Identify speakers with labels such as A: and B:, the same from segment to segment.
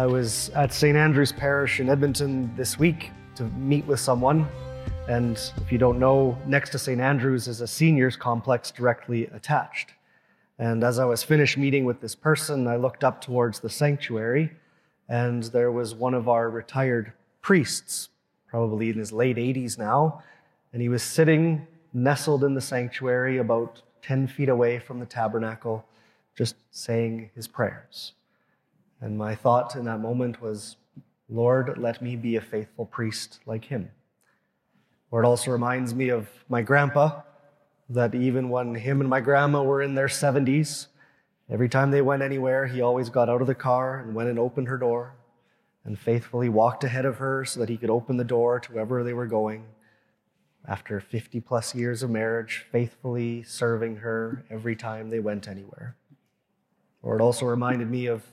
A: I was at St. Andrew's Parish in Edmonton this week to meet with someone. And if you don't know, next to St. Andrew's is a seniors complex directly attached. And as I was finished meeting with this person, I looked up towards the sanctuary, and there was one of our retired priests, probably in his late 80s now, and he was sitting nestled in the sanctuary about 10 feet away from the tabernacle, just saying his prayers. And my thought in that moment was, Lord, let me be a faithful priest like him. Or it also reminds me of my grandpa, that even when him and my grandma were in their 70s, every time they went anywhere, he always got out of the car and went and opened her door and faithfully walked ahead of her so that he could open the door to wherever they were going. After 50 plus years of marriage, faithfully serving her every time they went anywhere. Or it also reminded me of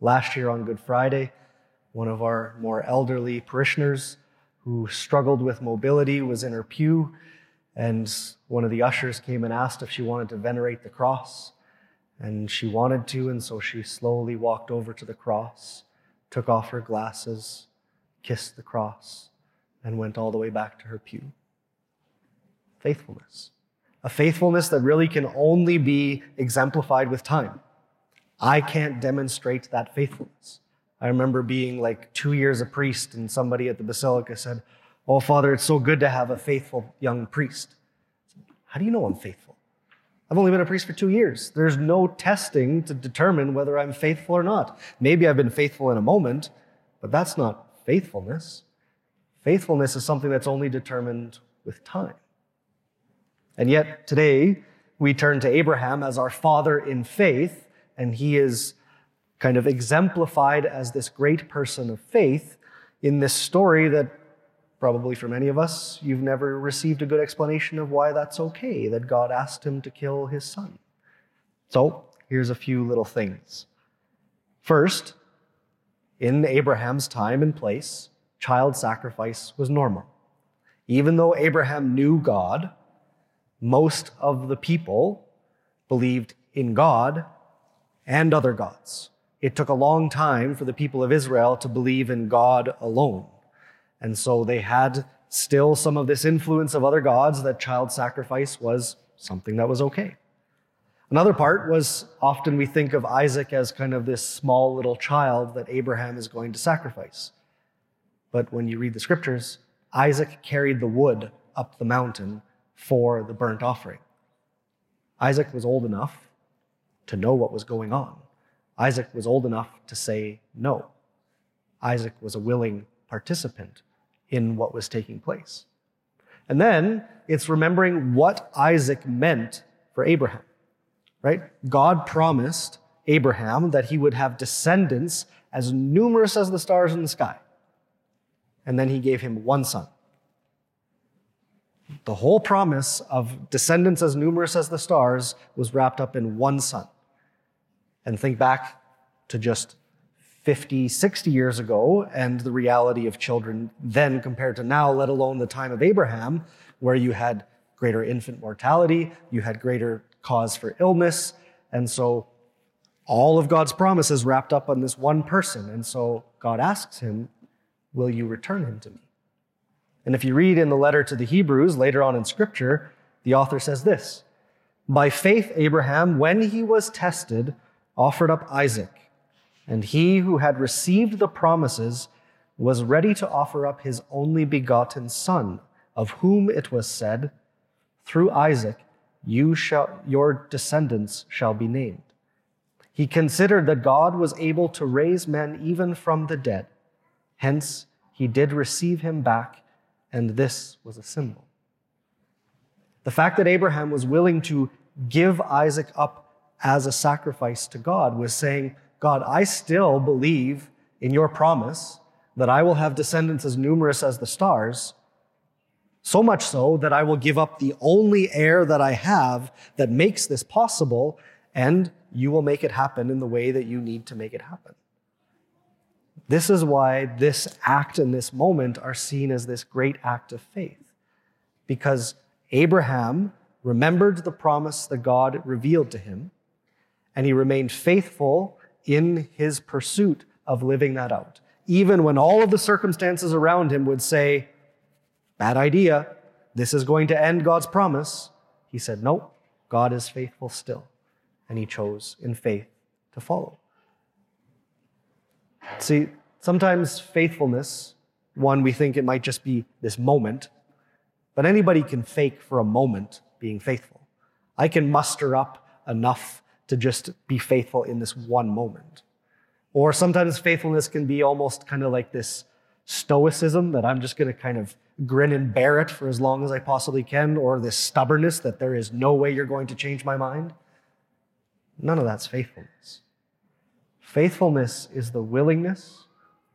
A: Last year on Good Friday, one of our more elderly parishioners who struggled with mobility was in her pew, and one of the ushers came and asked if she wanted to venerate the cross. And she wanted to, and so she slowly walked over to the cross, took off her glasses, kissed the cross, and went all the way back to her pew. Faithfulness. A faithfulness that really can only be exemplified with time. I can't demonstrate that faithfulness. I remember being like two years a priest, and somebody at the basilica said, Oh, Father, it's so good to have a faithful young priest. Said, How do you know I'm faithful? I've only been a priest for two years. There's no testing to determine whether I'm faithful or not. Maybe I've been faithful in a moment, but that's not faithfulness. Faithfulness is something that's only determined with time. And yet, today, we turn to Abraham as our father in faith and he is kind of exemplified as this great person of faith in this story that probably for many of us, you've never received a good explanation of why that's okay, that God asked him to kill his son. So here's a few little things. First, in Abraham's time and place, child sacrifice was normal. Even though Abraham knew God, most of the people believed in God and other gods. It took a long time for the people of Israel to believe in God alone. And so they had still some of this influence of other gods that child sacrifice was something that was okay. Another part was often we think of Isaac as kind of this small little child that Abraham is going to sacrifice. But when you read the scriptures, Isaac carried the wood up the mountain for the burnt offering. Isaac was old enough to know what was going on. Isaac was old enough to say no. Isaac was a willing participant in what was taking place. And then it's remembering what Isaac meant for Abraham, right? God promised Abraham that he would have descendants as numerous as the stars in the sky. And then he gave him one son. The whole promise of descendants as numerous as the stars was wrapped up in one son and think back to just 50, 60 years ago and the reality of children then compared to now, let alone the time of Abraham, where you had greater infant mortality, you had greater cause for illness. And so all of God's promises wrapped up on this one person. And so God asks him, Will you return him to me? And if you read in the letter to the Hebrews later on in Scripture, the author says this By faith, Abraham, when he was tested, offered up Isaac, and he who had received the promises was ready to offer up his only begotten son, of whom it was said, Through Isaac you shall, your descendants shall be named. He considered that God was able to raise men even from the dead. Hence, he did receive him back, and this was a symbol. The fact that Abraham was willing to give Isaac up as a sacrifice to God was saying, God, I still believe in your promise that I will have descendants as numerous as the stars, so much so that I will give up the only heir that I have that makes this possible, and you will make it happen in the way that you need to make it happen. This is why this act and this moment are seen as this great act of faith. Because Abraham remembered the promise that God revealed to him and he remained faithful in his pursuit of living that out. Even when all of the circumstances around him would say, bad idea, this is going to end God's promise, he said, no, God is faithful still. And he chose in faith to follow. See, sometimes faithfulness, one, we think it might just be this moment, but anybody can fake for a moment being faithful. I can muster up enough to just be faithful in this one moment. Or sometimes faithfulness can be almost kind of like this stoicism that I'm just going to kind of grin and bear it for as long as I possibly can, or this stubbornness that there is no way you're going to change my mind. None of that's faithfulness. Faithfulness is the willingness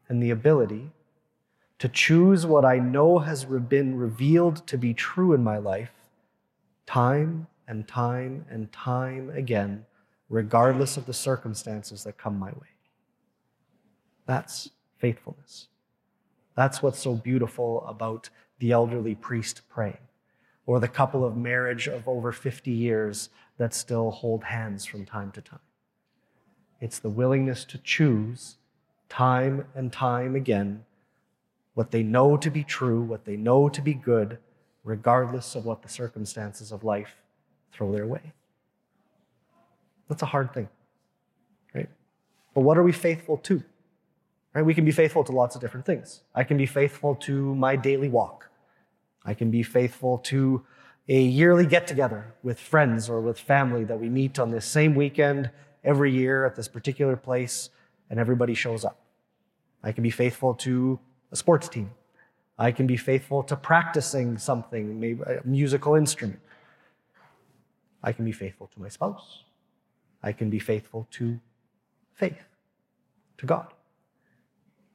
A: and the ability to choose what I know has been revealed to be true in my life time and time and time again, regardless of the circumstances that come my way. That's faithfulness. That's what's so beautiful about the elderly priest praying, or the couple of marriage of over 50 years that still hold hands from time to time. It's the willingness to choose time and time again what they know to be true, what they know to be good, regardless of what the circumstances of life throw their way. That's a hard thing, right? But what are we faithful to? Right? We can be faithful to lots of different things. I can be faithful to my daily walk. I can be faithful to a yearly get together with friends or with family that we meet on this same weekend every year at this particular place and everybody shows up. I can be faithful to a sports team. I can be faithful to practicing something, maybe a musical instrument. I can be faithful to my spouse. I can be faithful to faith, to God.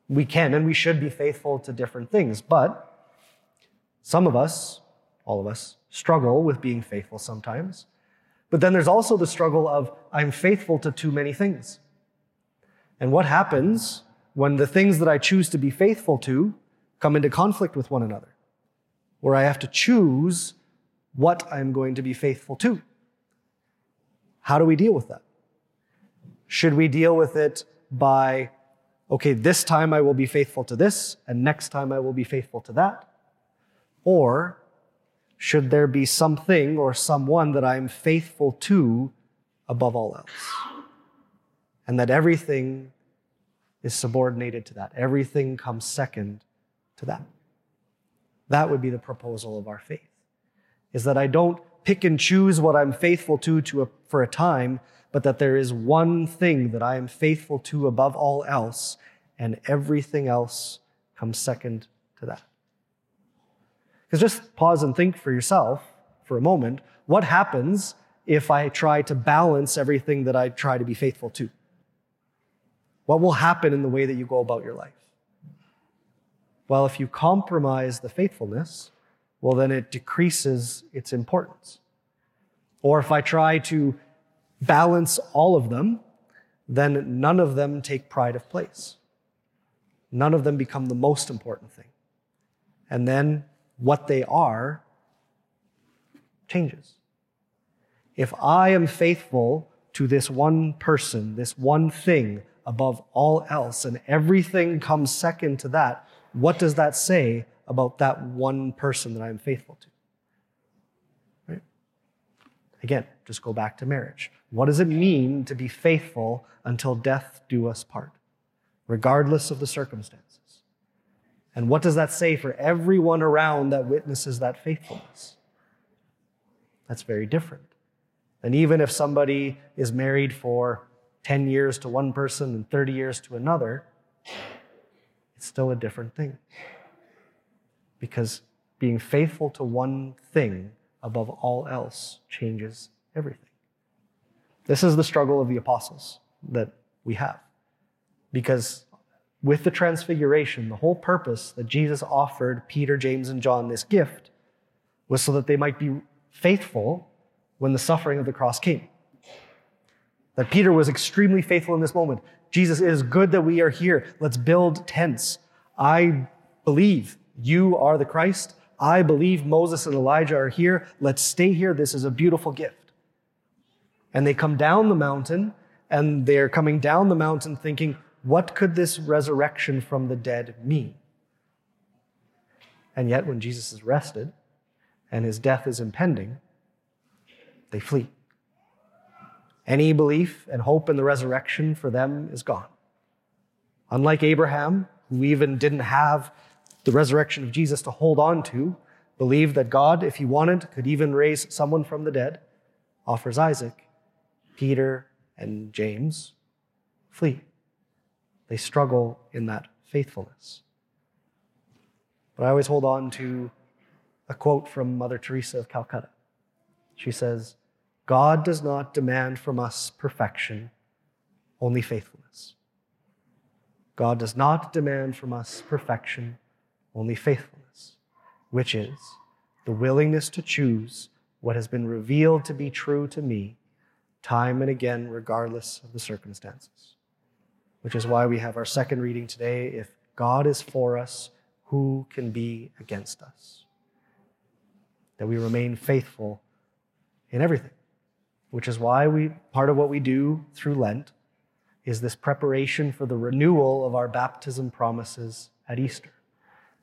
A: We can and we should be faithful to different things, but some of us, all of us, struggle with being faithful sometimes. But then there's also the struggle of I'm faithful to too many things. And what happens when the things that I choose to be faithful to come into conflict with one another? Where I have to choose what I'm going to be faithful to. How do we deal with that? Should we deal with it by okay, this time I will be faithful to this, and next time I will be faithful to that? Or should there be something or someone that I am faithful to above all else? And that everything is subordinated to that. Everything comes second to that. That would be the proposal of our faith. Is that I don't pick and choose what I'm faithful to, to a, for a time, but that there is one thing that I am faithful to above all else, and everything else comes second to that. Because just pause and think for yourself for a moment what happens if I try to balance everything that I try to be faithful to? What will happen in the way that you go about your life? Well, if you compromise the faithfulness, well, then it decreases its importance. Or if I try to balance all of them, then none of them take pride of place. None of them become the most important thing. And then what they are changes. If I am faithful to this one person, this one thing above all else, and everything comes second to that, what does that say about that one person that I'm faithful to? Right? Again, just go back to marriage. What does it mean to be faithful until death do us part, regardless of the circumstances? And what does that say for everyone around that witnesses that faithfulness? That's very different. And even if somebody is married for 10 years to one person and 30 years to another, it's still a different thing. Because being faithful to one thing above all else changes everything. This is the struggle of the apostles that we have. Because with the transfiguration, the whole purpose that Jesus offered Peter, James, and John this gift was so that they might be faithful when the suffering of the cross came. That Peter was extremely faithful in this moment. Jesus, it is good that we are here. Let's build tents. I believe you are the Christ. I believe Moses and Elijah are here. Let's stay here. This is a beautiful gift. And they come down the mountain, and they're coming down the mountain thinking, what could this resurrection from the dead mean? And yet, when Jesus is arrested and his death is impending, they flee. Any belief and hope in the resurrection for them is gone. Unlike Abraham, who even didn't have the resurrection of Jesus to hold on to, believed that God, if he wanted, could even raise someone from the dead, offers Isaac, Peter, and James flee. They struggle in that faithfulness. But I always hold on to a quote from Mother Teresa of Calcutta. She says, God does not demand from us perfection, only faithfulness. God does not demand from us perfection, only faithfulness, which is the willingness to choose what has been revealed to be true to me time and again, regardless of the circumstances. Which is why we have our second reading today. If God is for us, who can be against us? That we remain faithful in everything. Which is why we, part of what we do through Lent is this preparation for the renewal of our baptism promises at Easter.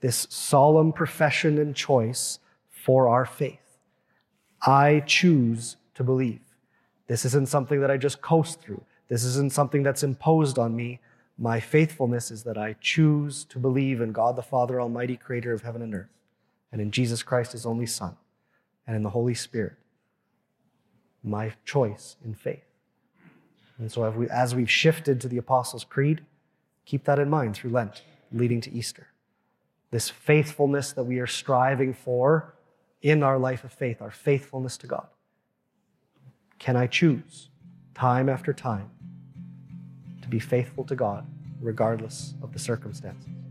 A: This solemn profession and choice for our faith. I choose to believe. This isn't something that I just coast through. This isn't something that's imposed on me. My faithfulness is that I choose to believe in God the Father, Almighty, creator of heaven and earth, and in Jesus Christ, his only Son, and in the Holy Spirit. My choice in faith. And so, as, we, as we've shifted to the Apostles' Creed, keep that in mind through Lent, leading to Easter. This faithfulness that we are striving for in our life of faith, our faithfulness to God. Can I choose, time after time, to be faithful to God, regardless of the circumstances?